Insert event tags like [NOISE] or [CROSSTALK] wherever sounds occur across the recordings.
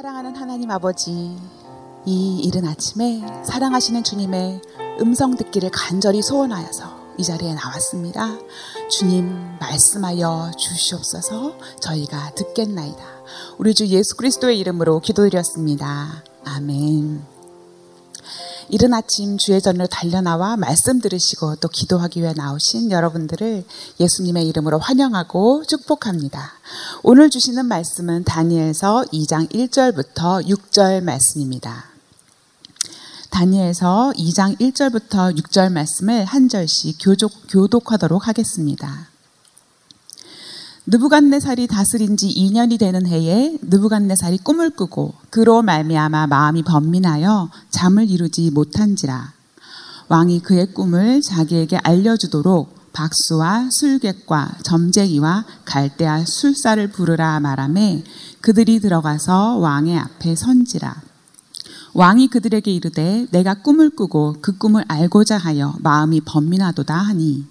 사랑하는 하나님 아버지, 이 이른 아침에 사랑하시는 주님의 음성 듣기를 간절히 소원하여서 이 자리에 나왔습니다. 주님 말씀하여 주시옵소서 저희가 듣겠나이다. 우리 주 예수 그리스도의 이름으로 기도드렸습니다. 아멘. 이른 아침 주의 전으로 달려나와 말씀 들으시고 또 기도하기 위해 나오신 여러분들을 예수님의 이름으로 환영하고 축복합니다. 오늘 주시는 말씀은 다니엘서 2장 1절부터 6절 말씀입니다. 다니엘서 2장 1절부터 6절 말씀을 한 절씩 교독, 교독하도록 하겠습니다. 느부갓네살이 다스린 지 2년이 되는 해에 느부갓네살이 꿈을 꾸고 그로 말미암아 마음이 번민하여 잠을 이루지 못한지라. 왕이 그의 꿈을 자기에게 알려주도록 박수와 술객과 점쟁이와 갈대아 술사를 부르라 말하매 그들이 들어가서 왕의 앞에 선지라. 왕이 그들에게 이르되 내가 꿈을 꾸고 그 꿈을 알고자 하여 마음이 번민하도다 하니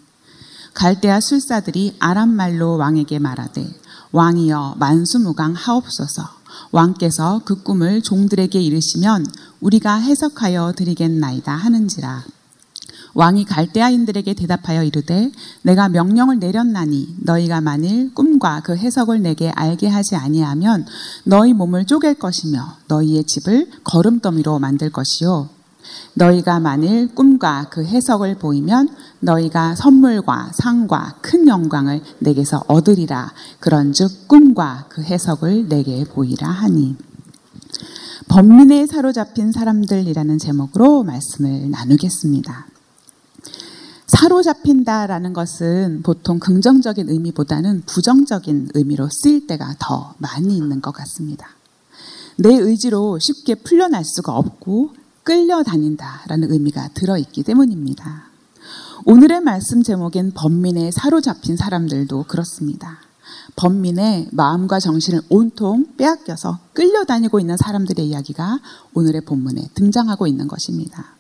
갈대아 술사들이 아람 말로 왕에게 말하되 왕이여 만수무강 하옵소서. 왕께서 그 꿈을 종들에게 이르시면 우리가 해석하여 드리겠나이다 하는지라. 왕이 갈대아인들에게 대답하여 이르되 내가 명령을 내렸나니 너희가 만일 꿈과 그 해석을 내게 알게 하지 아니하면 너희 몸을 쪼갤 것이며 너희의 집을 거름더미로 만들 것이요 너희가 만일 꿈과 그 해석을 보이면 너희가 선물과 상과 큰 영광을 내게서 얻으리라. 그런즉 꿈과 그 해석을 내게 보이라 하니. 범민에 사로잡힌 사람들이라는 제목으로 말씀을 나누겠습니다. 사로잡힌다라는 것은 보통 긍정적인 의미보다는 부정적인 의미로 쓰일 때가 더 많이 있는 것 같습니다. 내 의지로 쉽게 풀려날 수가 없고 끌려다닌다라는 의미가 들어있기 때문입니다. 오늘의 말씀 제목인 범민에 사로잡힌 사람들도 그렇습니다. 범민의 마음과 정신을 온통 빼앗겨서 끌려다니고 있는 사람들의 이야기가 오늘의 본문에 등장하고 있는 것입니다.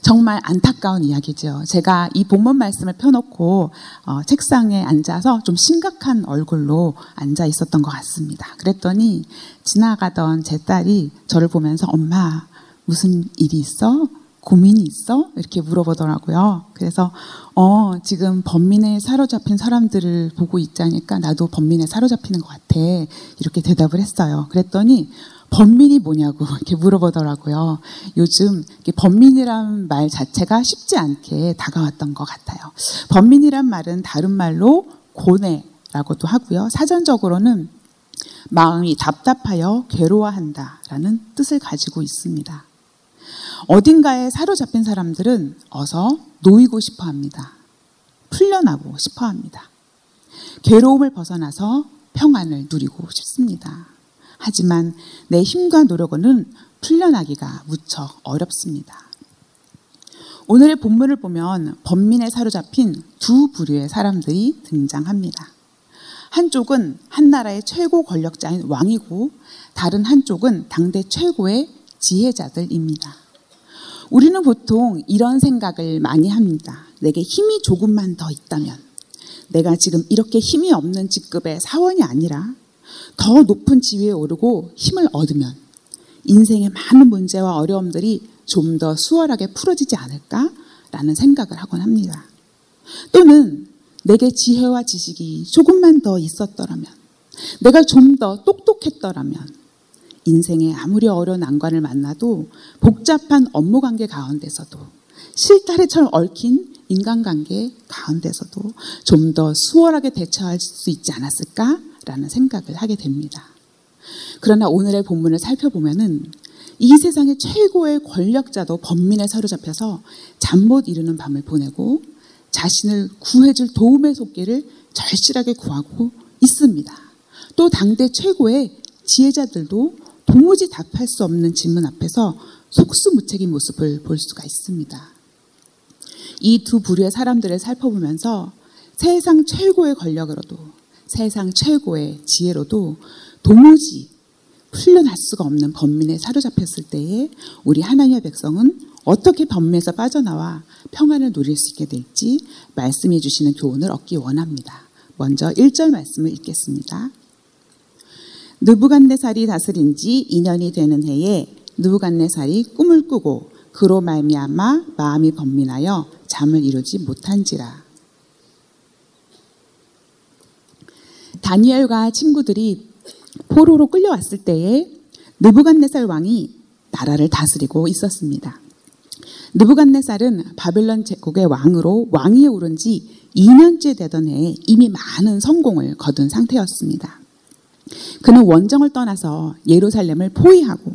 정말 안타까운 이야기죠. 제가 이 본문 말씀을 펴놓고 어, 책상에 앉아서 좀 심각한 얼굴로 앉아 있었던 것 같습니다. 그랬더니 지나가던 제 딸이 저를 보면서 엄마 무슨 일이 있어? 고민이 있어? 이렇게 물어보더라고요. 그래서 어 지금 범민에 사로잡힌 사람들을 보고 있자니까 나도 범민에 사로잡히는 것 같아 이렇게 대답을 했어요. 그랬더니 범민이 뭐냐고 [LAUGHS] 이렇게 물어보더라고요. 요즘 범민이란 말 자체가 쉽지 않게 다가왔던 것 같아요. 범민이란 말은 다른 말로 고뇌라고도 하고요. 사전적으로는 마음이 답답하여 괴로워한다라는 뜻을 가지고 있습니다. 어딘가에 사로잡힌 사람들은 어서 놓이고 싶어 합니다. 풀려나고 싶어 합니다. 괴로움을 벗어나서 평안을 누리고 싶습니다. 하지만 내 힘과 노력으로는 풀려나기가 무척 어렵습니다. 오늘의 본문을 보면 범민에 사로잡힌 두 부류의 사람들이 등장합니다. 한쪽은 한 나라의 최고 권력자인 왕이고 다른 한쪽은 당대 최고의 지혜자들입니다. 우리는 보통 이런 생각을 많이 합니다. 내게 힘이 조금만 더 있다면, 내가 지금 이렇게 힘이 없는 직급의 사원이 아니라 더 높은 지위에 오르고 힘을 얻으면 인생의 많은 문제와 어려움들이 좀 더 수월하게 풀어지지 않을까라는 생각을 하곤 합니다. 또는 내게 지혜와 지식이 조금만 더 있었더라면, 내가 좀 더 똑똑했더라면, 인생에 아무리 어려운 난관을 만나도 복잡한 업무 관계 가운데서도 실타래처럼 얽힌 인간관계 가운데서도 좀 더 수월하게 대처할 수 있지 않았을까라는 생각을 하게 됩니다. 그러나 오늘의 본문을 살펴보면은 이 세상의 최고의 권력자도 범민에 사로잡혀서 잠 못 이루는 밤을 보내고 자신을 구해줄 도움의 손길을 절실하게 구하고 있습니다. 또 당대 최고의 지혜자들도 도무지 답할 수 없는 질문 앞에서 속수무책인 모습을 볼 수가 있습니다. 이 두 부류의 사람들을 살펴보면서 세상 최고의 권력으로도 세상 최고의 지혜로도 도무지 풀려날 수가 없는 범민에 사로잡혔을 때에 우리 하나님의 백성은 어떻게 범민에서 빠져나와 평안을 누릴 수 있게 될지 말씀해 주시는 교훈을 얻기 원합니다. 먼저 1절 말씀을 읽겠습니다. 느부갓네살이 다스린 지 2년이 되는 해에 느부갓네살이 꿈을 꾸고 그로 말미암아 마음이 번민하여 잠을 이루지 못한지라. 다니엘과 친구들이 포로로 끌려왔을 때에 느부갓네살 왕이 나라를 다스리고 있었습니다. 느부갓네살은 바벨론 제국의 왕으로 왕위에 오른 지 2년째 되던 해에 이미 많은 성공을 거둔 상태였습니다. 그는 원정을 떠나서 예루살렘을 포위하고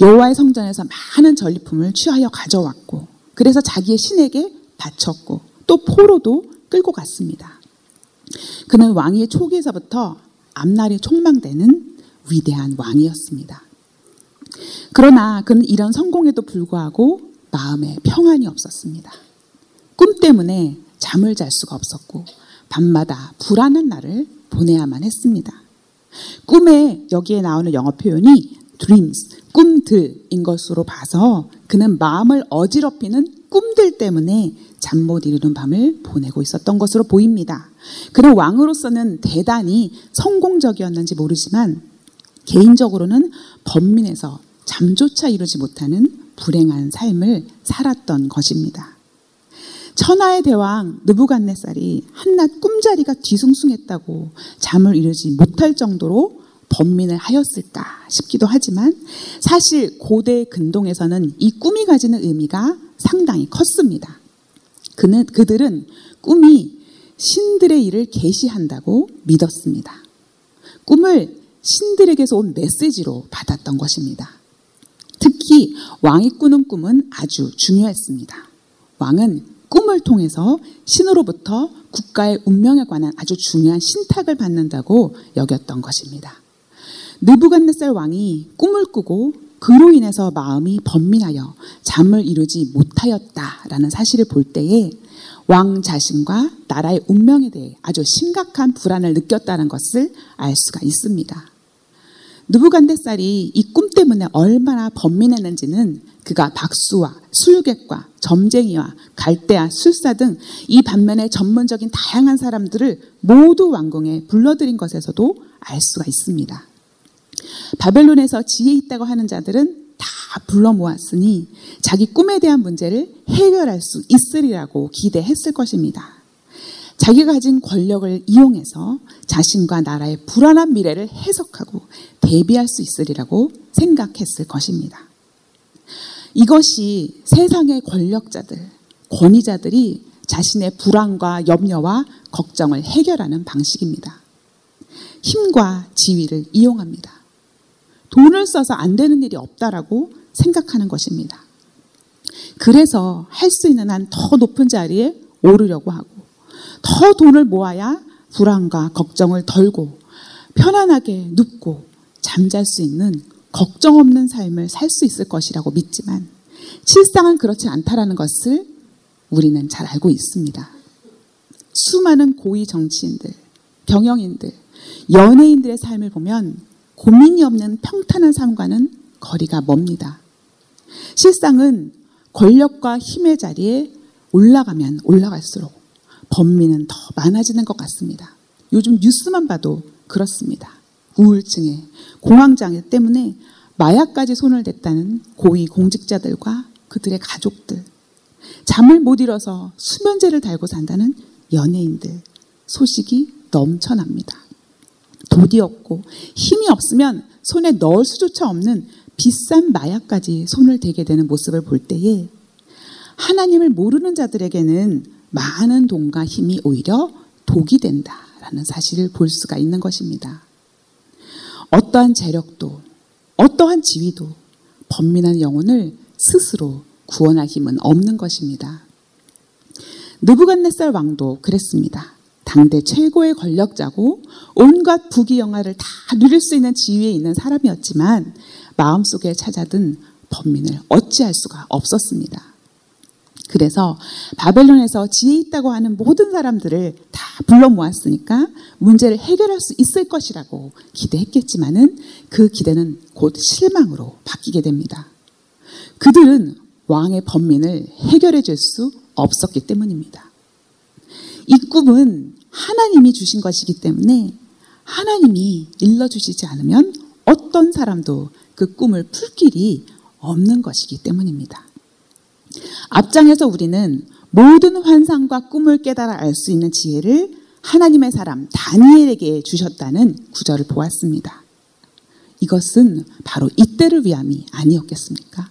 여호와의 성전에서 많은 전리품을 취하여 가져왔고 그래서 자기의 신에게 바쳤고 또 포로도 끌고 갔습니다. 그는 왕위의 초기에서부터 앞날이 촉망되는 위대한 왕이었습니다. 그러나 그는 이런 성공에도 불구하고 마음에 평안이 없었습니다. 꿈 때문에 잠을 잘 수가 없었고 밤마다 불안한 날을 보내야만 했습니다. 꿈에 여기에 나오는 영어 표현이 dreams, 꿈들인 것으로 봐서 그는 마음을 어지럽히는 꿈들 때문에 잠 못 이루는 밤을 보내고 있었던 것으로 보입니다. 그는 왕으로서는 대단히 성공적이었는지 모르지만 개인적으로는 번민해서 잠조차 이루지 못하는 불행한 삶을 살았던 것입니다. 천하의 대왕 느부갓네살이 한낮 꿈자리가 뒤숭숭했다고 잠을 이루지 못할 정도로 번민을 하였을까 싶기도 하지만 사실 고대 근동에서는 이 꿈이 가지는 의미가 상당히 컸습니다. 그는 그들은 꿈이 신들의 일을 계시한다고 믿었습니다. 꿈을 신들에게서 온 메시지로 받았던 것입니다. 특히 왕이 꾸는 꿈은 아주 중요했습니다. 왕은 꿈을 통해서 신으로부터 국가의 운명에 관한 아주 중요한 신탁을 받는다고 여겼던 것입니다. 느부갓네살 왕이 꿈을 꾸고 그로 인해서 마음이 번민하여 잠을 이루지 못하였다라는 사실을 볼 때에 왕 자신과 나라의 운명에 대해 아주 심각한 불안을 느꼈다는 것을 알 수가 있습니다. 느부갓네살이 이 꿈 때문에 얼마나 번민했는지는 그가 박수와 술객과 점쟁이와 갈대와 술사 등 이 반면에 전문적인 다양한 사람들을 모두 왕궁에 불러들인 것에서도 알 수가 있습니다. 바벨론에서 지혜 있다고 하는 자들은 다 불러 모았으니 자기 꿈에 대한 문제를 해결할 수 있으리라고 기대했을 것입니다. 자기가 가진 권력을 이용해서 자신과 나라의 불안한 미래를 해석하고 대비할 수 있으리라고 생각했을 것입니다. 이것이 세상의 권력자들, 권위자들이 자신의 불안과 염려와 걱정을 해결하는 방식입니다. 힘과 지위를 이용합니다. 돈을 써서 안 되는 일이 없다라고 생각하는 것입니다. 그래서 할 수 있는 한 더 높은 자리에 오르려고 하고 더 돈을 모아야 불안과 걱정을 덜고 편안하게 눕고 잠잘 수 있는 걱정 없는 삶을 살 수 있을 것이라고 믿지만 실상은 그렇지 않다라는 것을 우리는 잘 알고 있습니다. 수많은 고위 정치인들, 경영인들, 연예인들의 삶을 보면 고민이 없는 평탄한 삶과는 거리가 멉니다. 실상은 권력과 힘의 자리에 올라가면 올라갈수록 범민은 더 많아지는 것 같습니다. 요즘 뉴스만 봐도 그렇습니다. 우울증에 공황장애 때문에 마약까지 손을 댔다는 고위 공직자들과 그들의 가족들, 잠을 못 잃어서 수면제를 달고 산다는 연예인들 소식이 넘쳐납니다. 돈이 없고 힘이 없으면 손에 넣을 수조차 없는 비싼 마약까지 손을 대게 되는 모습을 볼 때에 하나님을 모르는 자들에게는 많은 돈과 힘이 오히려 독이 된다라는 사실을 볼 수가 있는 것입니다. 어떠한 재력도 어떠한 지위도 번민한 영혼을 스스로 구원할 힘은 없는 것입니다. 느부갓네살 왕도 그랬습니다. 당대 최고의 권력자고 온갖 부귀영화를 다 누릴 수 있는 지위에 있는 사람이었지만 마음속에 찾아든 번민을 어찌할 수가 없었습니다. 그래서 바벨론에서 지혜 있다고 하는 모든 사람들을 다 불러 모았으니까 문제를 해결할 수 있을 것이라고 기대했겠지만은 그 기대는 곧 실망으로 바뀌게 됩니다. 그들은 왕의 번민을 해결해 줄 수 없었기 때문입니다. 이 꿈은 하나님이 주신 것이기 때문에 하나님이 일러주시지 않으면 어떤 사람도 그 꿈을 풀 길이 없는 것이기 때문입니다. 앞장에서 우리는 모든 환상과 꿈을 깨달아 알 수 있는 지혜를 하나님의 사람 다니엘에게 주셨다는 구절을 보았습니다. 이것은 바로 이때를 위함이 아니었겠습니까?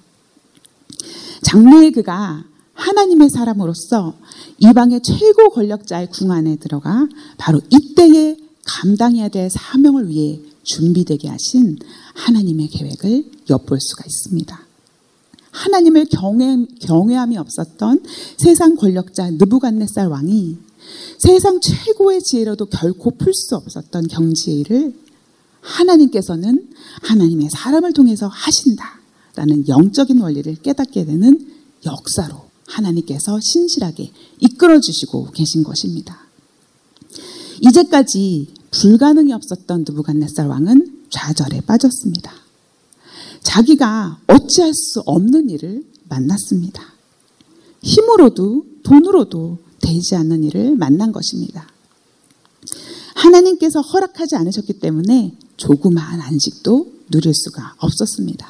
장래의 그가 하나님의 사람으로서 이방의 최고 권력자의 궁 안에 들어가 바로 이때에 감당해야 될 사명을 위해 준비되게 하신 하나님의 계획을 엿볼 수가 있습니다. 하나님을 경외, 경외함이 없었던 세상 권력자 느부갓네살 왕이 세상 최고의 지혜로도 결코 풀 수 없었던 경지의 일을 하나님께서는 하나님의 사람을 통해서 하신다라는 영적인 원리를 깨닫게 되는 역사로 하나님께서 신실하게 이끌어 주시고 계신 것입니다. 이제까지 불가능이 없었던 느부갓네살 왕은 좌절에 빠졌습니다. 자기가 어찌할 수 없는 일을 만났습니다. 힘으로도 돈으로도 되지 않는 일을 만난 것입니다. 하나님께서 허락하지 않으셨기 때문에 조그마한 안식도 누릴 수가 없었습니다.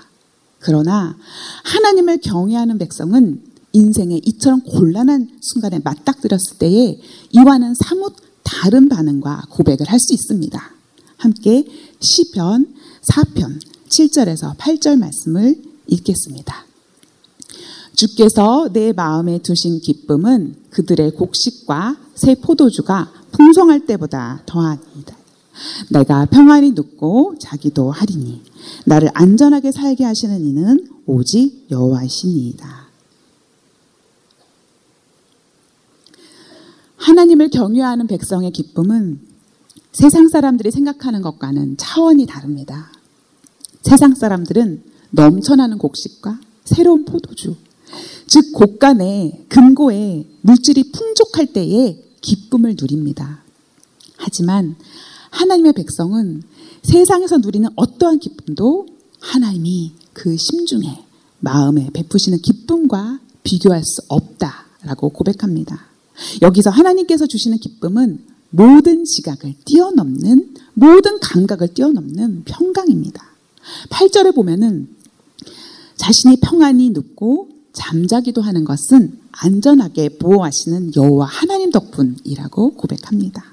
그러나 하나님을 경외하는 백성은 인생의 이처럼 곤란한 순간에 맞닥뜨렸을 때에 이와는 사뭇 다른 반응과 고백을 할 수 있습니다. 함께 시편 4편 7절에서 8절 말씀을 읽겠습니다. 주께서 내 마음에 두신 기쁨은 그들의 곡식과 새 포도주가 풍성할 때보다 더하니이다. 내가 평안히 눕고 자기도 하리니 나를 안전하게 살게 하시는 이는 오직 여호와이시니이다. 하나님을 경외하는 백성의 기쁨은 세상 사람들이 생각하는 것과는 차원이 다릅니다. 세상 사람들은 넘쳐나는 곡식과 새로운 포도주, 즉 곡간에 금고에 물질이 풍족할 때에 기쁨을 누립니다. 하지만 하나님의 백성은 세상에서 누리는 어떠한 기쁨도 하나님이 그 심중에 마음에 베푸시는 기쁨과 비교할 수 없다라고 고백합니다. 여기서 하나님께서 주시는 기쁨은 모든 지각을 뛰어넘는 모든 감각을 뛰어넘는 평강입니다. 8절에 보면은 자신이 평안히 눕고 잠자기도 하는 것은 안전하게 보호하시는 여호와 하나님 덕분이라고 고백합니다.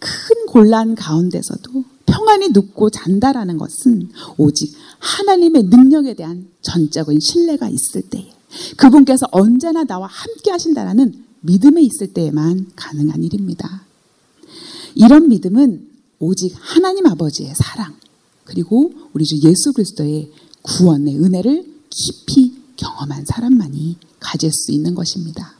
큰 곤란 가운데서도 평안히 눕고 잔다라는 것은 오직 하나님의 능력에 대한 전적인 신뢰가 있을 때에 그분께서 언제나 나와 함께 하신다라는 믿음에 있을 때에만 가능한 일입니다. 이런 믿음은 오직 하나님 아버지의 사랑, 그리고 우리 주 예수 그리스도의 구원의 은혜를 깊이 경험한 사람만이 가질 수 있는 것입니다.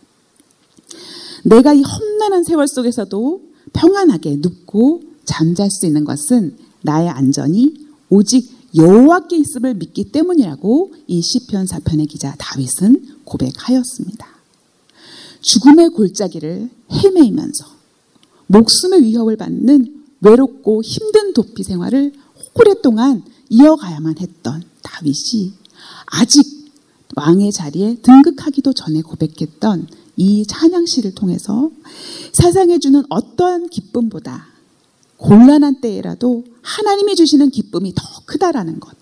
내가 이 험난한 세월 속에서도 평안하게 눕고 잠잘 수 있는 것은 나의 안전이 오직 여호와께 있음을 믿기 때문이라고 이 시편 4편의 기자 다윗은 고백하였습니다. 죽음의 골짜기를 헤매이면서 목숨의 위협을 받는 외롭고 힘든 도피 생활을 오랫동안 이어가야만 했던 다윗이 아직 왕의 자리에 등극하기도 전에 고백했던 이 찬양시를 통해서 세상에 주는 어떠한 기쁨보다 곤란한 때에라도 하나님이 주시는 기쁨이 더 크다라는 것.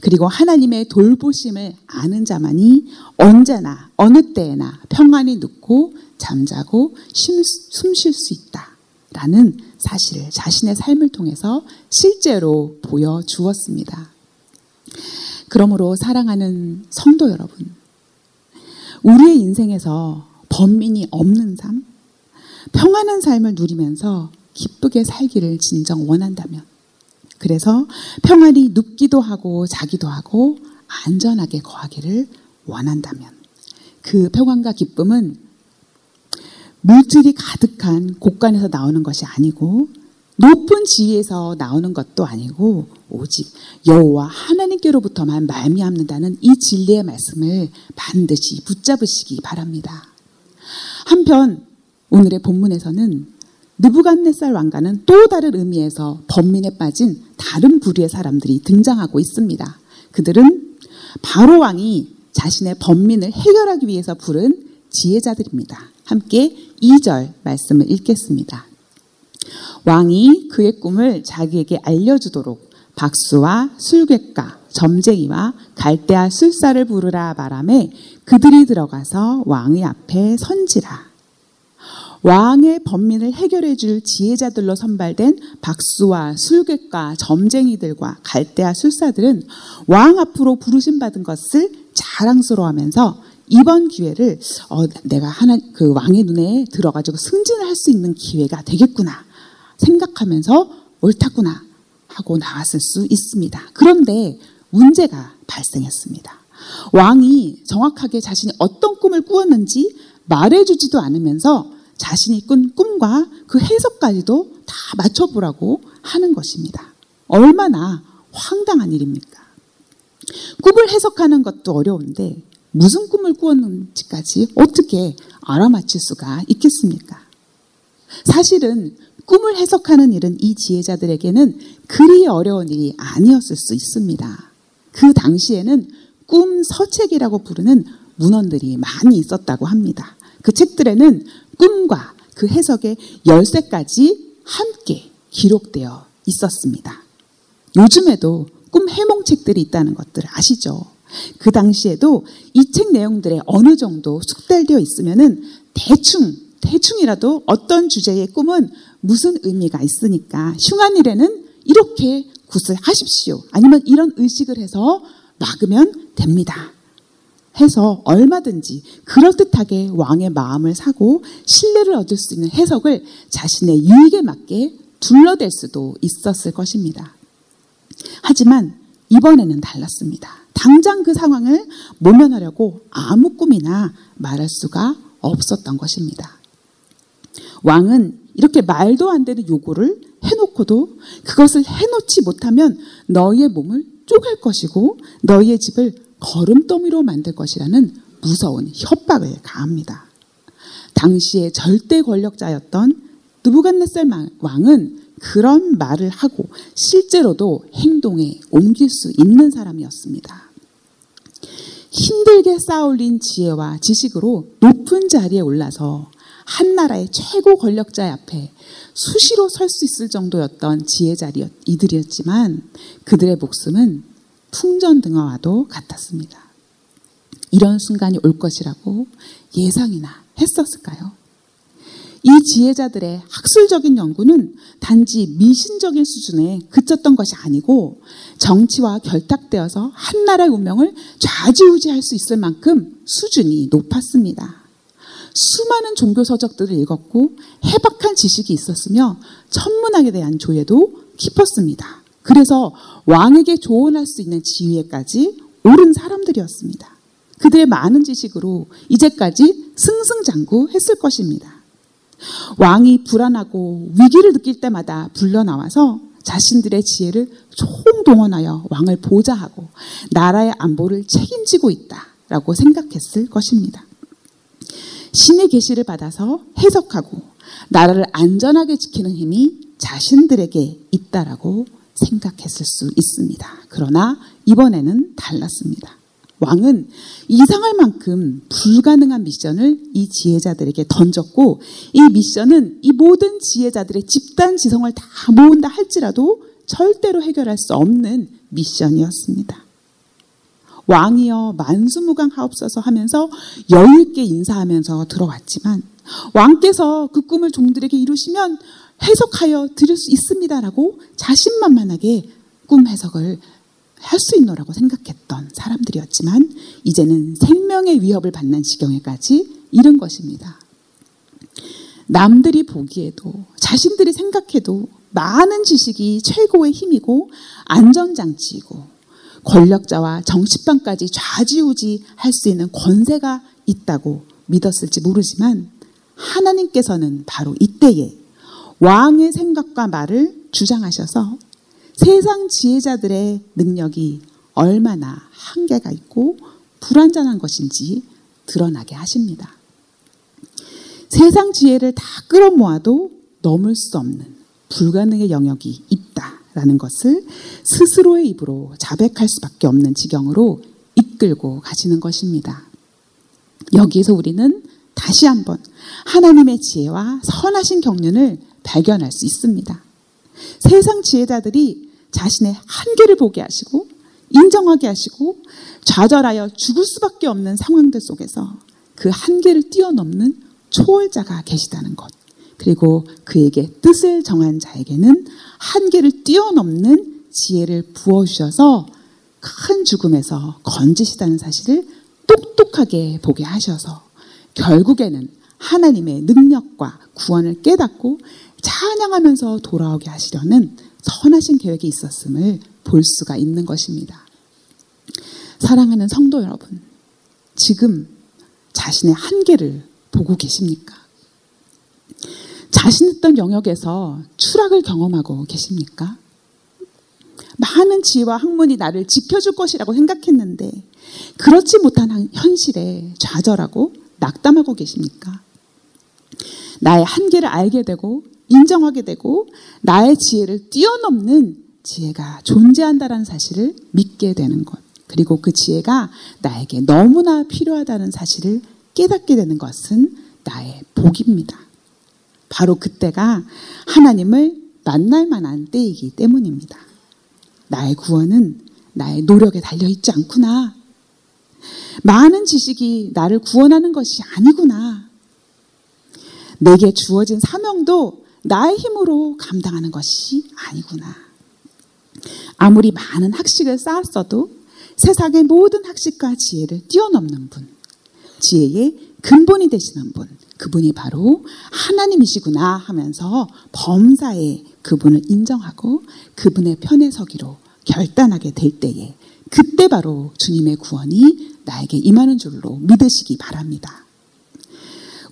그리고 하나님의 돌보심을 아는 자만이 언제나 어느 때에나 평안히 눕고 잠자고 숨 쉴 수 있다라는 사실을 자신의 삶을 통해서 실제로 보여주었습니다. 그러므로 사랑하는 성도 여러분, 우리의 인생에서 번민이 없는 삶, 평안한 삶을 누리면서 기쁘게 살기를 진정 원한다면, 그래서 평안히 눕기도 하고 자기도 하고 안전하게 거하기를 원한다면, 그 평안과 기쁨은 물질이 가득한 곳간에서 나오는 것이 아니고 높은 지위에서 나오는 것도 아니고 오직 여호와 하나님께로부터만 말미암는다는 이 진리의 말씀을 반드시 붙잡으시기 바랍니다. 한편 오늘의 본문에서는 느부갓네살 왕가는 또 다른 의미에서 번민에 빠진 다른 부류의 사람들이 등장하고 있습니다. 그들은 바로 왕이 자신의 번민을 해결하기 위해서 부른 지혜자들입니다. 함께 2절 말씀을 읽겠습니다. 왕이 그의 꿈을 자기에게 알려주도록 박수와 술객과 점쟁이와 갈대아 술사를 부르라 말함에 그들이 들어가서 왕의 앞에 선지라. 왕의 번민을 해결해 줄 지혜자들로 선발된 박수와 술객과 점쟁이들과 갈대아 술사들은 왕 앞으로 부르심 받은 것을 자랑스러워하면서 이번 기회를 어, 내가 하나 그 왕의 눈에 들어가지고 승진을 할 수 있는 기회가 되겠구나 생각하면서 옳다구나 하고 나왔을 수 있습니다. 그런데 문제가 발생했습니다. 왕이 정확하게 자신이 어떤 꿈을 꾸었는지 말해주지도 않으면서 자신이 꾼 꿈과 그 해석까지도 다 맞춰보라고 하는 것입니다. 얼마나 황당한 일입니까? 꿈을 해석하는 것도 어려운데 무슨 꿈을 꾸었는지까지 어떻게 알아맞힐 수가 있겠습니까? 사실은 꿈을 해석하는 일은 이 지혜자들에게는 그리 어려운 일이 아니었을 수 있습니다. 그 당시에는 꿈 서책이라고 부르는 문헌들이 많이 있었다고 합니다. 그 책들에는 꿈과 그 해석의 열쇠까지 함께 기록되어 있었습니다. 요즘에도 꿈 해몽책들이 있다는 것들 아시죠? 그 당시에도 이 책 내용들에 어느 정도 숙달되어 있으면은 대충 대충이라도 어떤 주제의 꿈은 무슨 의미가 있으니까 흉한 일에는 이렇게 굿을 하십시오. 아니면 이런 의식을 해서 막으면 됩니다. 해서 얼마든지 그럴듯하게 왕의 마음을 사고 신뢰를 얻을 수 있는 해석을 자신의 유익에 맞게 둘러댈 수도 있었을 것입니다. 하지만 이번에는 달랐습니다. 당장 그 상황을 모면하려고 아무 꿈이나 말할 수가 없었던 것입니다. 왕은 이렇게 말도 안 되는 요구를 해놓고도 그것을 해놓지 못하면 너희의 몸을 쪼갤 것이고 너희의 집을 걸음더미로 만들 것이라는 무서운 협박을 가합니다. 당시의 절대 권력자였던 느부갓네살 왕은 그런 말을 하고 실제로도 행동에 옮길 수 있는 사람이었습니다. 힘들게 쌓아올린 지혜와 지식으로 높은 자리에 올라서 한 나라의 최고 권력자 앞에 수시로 설 수 있을 정도였던 지혜자리 이들이었지만 그들의 목숨은 풍전등화와도 같았습니다. 이런 순간이 올 것이라고 예상이나 했었을까요? 이 지혜자들의 학술적인 연구는 단지 미신적인 수준에 그쳤던 것이 아니고 정치와 결탁되어서 한 나라의 운명을 좌지우지할 수 있을 만큼 수준이 높았습니다. 수많은 종교 서적들을 읽었고 해박한 지식이 있었으며 천문학에 대한 조예도 깊었습니다. 그래서 왕에게 조언할 수 있는 지위에까지 오른 사람들이었습니다. 그들의 많은 지식으로 이제까지 승승장구했을 것입니다. 왕이 불안하고 위기를 느낄 때마다 불러 나와서 자신들의 지혜를 총동원하여 왕을 보좌하고 나라의 안보를 책임지고 있다라고 생각했을 것입니다. 신의 계시를 받아서 해석하고 나라를 안전하게 지키는 힘이 자신들에게 있다라고 생각했을 수 있습니다. 그러나 이번에는 달랐습니다. 왕은 이상할 만큼 불가능한 미션을 이 지혜자들에게 던졌고 이 미션은 이 모든 지혜자들의 집단 지성을 다 모은다 할지라도 절대로 해결할 수 없는 미션이었습니다. 왕이여 만수무강 하옵소서 하면서 여유 있게 인사하면서 들어왔지만 왕께서 그 꿈을 종들에게 이루시면 해석하여 드릴 수 있습니다라고 자신만만하게 꿈 해석을 할 수 있노라고 생각했던 사람들이었지만 이제는 생명의 위협을 받는 지경에까지 이른 것입니다. 남들이 보기에도 자신들이 생각해도 많은 지식이 최고의 힘이고 안전장치이고 권력자와 정치판까지 좌지우지 할 수 있는 권세가 있다고 믿었을지 모르지만 하나님께서는 바로 이때에 왕의 생각과 말을 주장하셔서 세상 지혜자들의 능력이 얼마나 한계가 있고 불완전한 것인지 드러나게 하십니다. 세상 지혜를 다 끌어모아도 넘을 수 없는 불가능의 영역이 있다라는 것을 스스로의 입으로 자백할 수밖에 없는 지경으로 이끌고 가시는 것입니다. 여기에서 우리는 다시 한번 하나님의 지혜와 선하신 경륜을 발견할 수 있습니다. 세상 지혜자들이 자신의 한계를 보게 하시고 인정하게 하시고 좌절하여 죽을 수밖에 없는 상황들 속에서 그 한계를 뛰어넘는 초월자가 계시다는 것. 그리고 그에게 뜻을 정한 자에게는 한계를 뛰어넘는 지혜를 부어주셔서 큰 죽음에서 건지시다는 사실을 똑똑하게 보게 하셔서 결국에는 하나님의 능력과 구원을 깨닫고 찬양하면서 돌아오게 하시려는 선하신 계획이 있었음을 볼 수가 있는 것입니다. 사랑하는 성도 여러분, 지금 자신의 한계를 보고 계십니까? 자신있던 영역에서 추락을 경험하고 계십니까? 많은 지혜와 학문이 나를 지켜줄 것이라고 생각했는데 그렇지 못한 현실에 좌절하고 낙담하고 계십니까? 나의 한계를 알게 되고 인정하게 되고 나의 지혜를 뛰어넘는 지혜가 존재한다는 사실을 믿게 되는 것. 그리고 그 지혜가 나에게 너무나 필요하다는 사실을 깨닫게 되는 것은 나의 복입니다. 바로 그때가 하나님을 만날 만한 때이기 때문입니다. 나의 구원은 나의 노력에 달려 있지 않구나. 많은 지식이 나를 구원하는 것이 아니구나. 내게 주어진 사명도 나의 힘으로 감당하는 것이 아니구나. 아무리 많은 학식을 쌓았어도 세상의 모든 학식과 지혜를 뛰어넘는 분, 지혜의 근본이 되시는 분, 그분이 바로 하나님이시구나 하면서 범사에 그분을 인정하고 그분의 편에 서기로 결단하게 될 때에 그때 바로 주님의 구원이 나에게 임하는 줄로 믿으시기 바랍니다.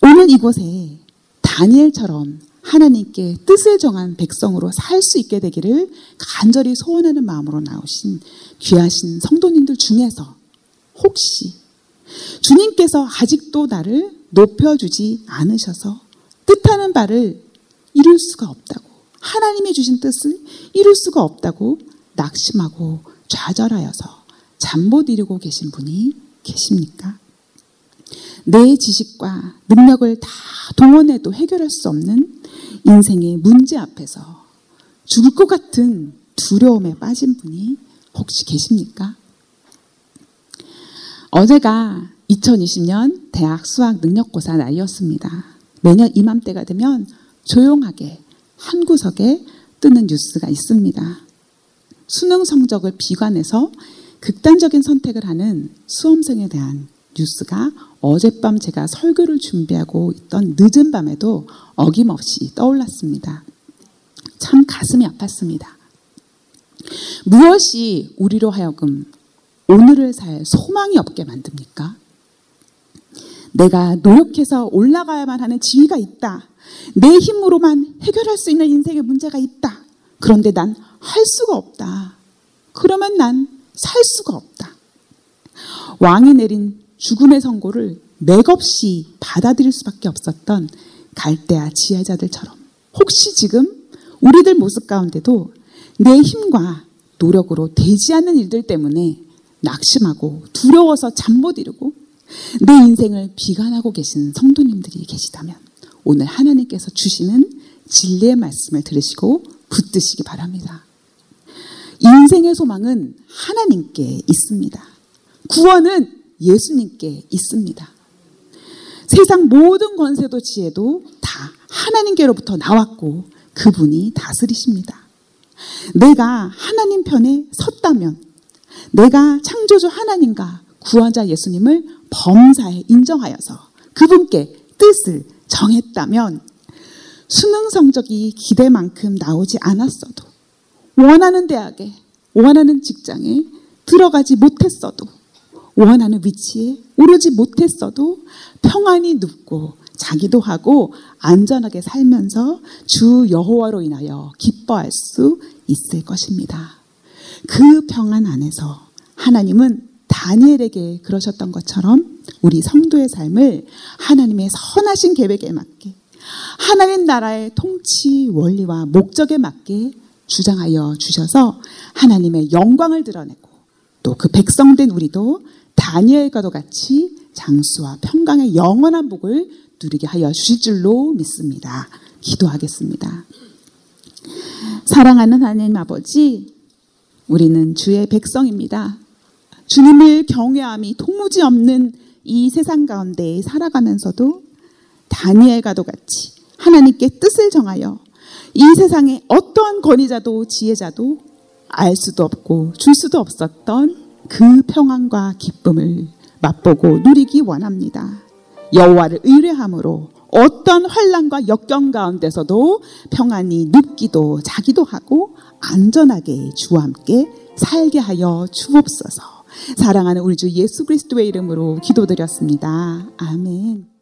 오늘 이곳에 다니엘처럼 하나님께 뜻을 정한 백성으로 살 수 있게 되기를 간절히 소원하는 마음으로 나오신 귀하신 성도님들 중에서 혹시 주님께서 아직도 나를 높여주지 않으셔서 뜻하는 바를 이룰 수가 없다고 하나님이 주신 뜻을 이룰 수가 없다고 낙심하고 좌절하여서 잠 못 이루고 계신 분이 계십니까? 내 지식과 능력을 다 동원해도 해결할 수 없는 인생의 문제 앞에서 죽을 것 같은 두려움에 빠진 분이 혹시 계십니까? 어제가 2020년 대학 수학 능력고사 날이었습니다. 매년 이맘때가 되면 조용하게 한 구석에 뜨는 뉴스가 있습니다. 수능 성적을 비관해서 극단적인 선택을 하는 수험생에 대한 뉴스가 어젯밤 제가 설교를 준비하고 있던 늦은 밤에도 어김없이 떠올랐습니다. 참 가슴이 아팠습니다. 무엇이 우리로 하여금 오늘을 살 소망이 없게 만듭니까? 내가 노력해서 올라가야만 하는 지위가 있다. 내 힘으로만 해결할 수 있는 인생의 문제가 있다. 그런데 난 할 수가 없다. 그러면 난 살 수가 없다. 왕이 내린 죽음의 선고를 맥없이 받아들일 수밖에 없었던 갈대아 지혜자들처럼 혹시 지금 우리들 모습 가운데도 내 힘과 노력으로 되지 않는 일들 때문에 낙심하고 두려워서 잠 못 이루고 내 인생을 비관하고 계신 성도님들이 계시다면 오늘 하나님께서 주시는 진리의 말씀을 들으시고 붙드시기 바랍니다. 인생의 소망은 하나님께 있습니다. 구원은 예수님께 있습니다. 세상 모든 권세도 지혜도 다 하나님께로부터 나왔고 그분이 다스리십니다. 내가 하나님 편에 섰다면 내가 창조주 하나님과 구원자 예수님을 범사에 인정하여서 그분께 뜻을 정했다면 수능 성적이 기대만큼 나오지 않았어도 원하는 대학에 원하는 직장에 들어가지 못했어도 원하는 위치에 오르지 못했어도 평안히 눕고 자기도 하고 안전하게 살면서 주 여호와로 인하여 기뻐할 수 있을 것입니다. 그 평안 안에서 하나님은 다니엘에게 그러셨던 것처럼 우리 성도의 삶을 하나님의 선하신 계획에 맞게 하나님 나라의 통치 원리와 목적에 맞게 주장하여 주셔서 하나님의 영광을 드러내고 또 그 백성된 우리도 다니엘과도 같이 장수와 평강의 영원한 복을 누리게 하여 주실 줄로 믿습니다. 기도하겠습니다. 사랑하는 하나님 아버지, 우리는 주의 백성입니다. 주님을 경외함이 도무지 없는 이 세상 가운데 살아가면서도 다니엘과도 같이 하나님께 뜻을 정하여 이 세상에 어떠한 권위자도 지혜자도 알 수도 없고 줄 수도 없었던 그 평안과 기쁨을 맛보고 누리기 원합니다. 여호와를 의뢰함으로 어떤 환란과 역경 가운데서도 평안히 눕기도 자기도 하고 안전하게 주와 함께 살게 하여 주옵소서. 사랑하는 우리 주 예수 그리스도의 이름으로 기도드렸습니다. 아멘.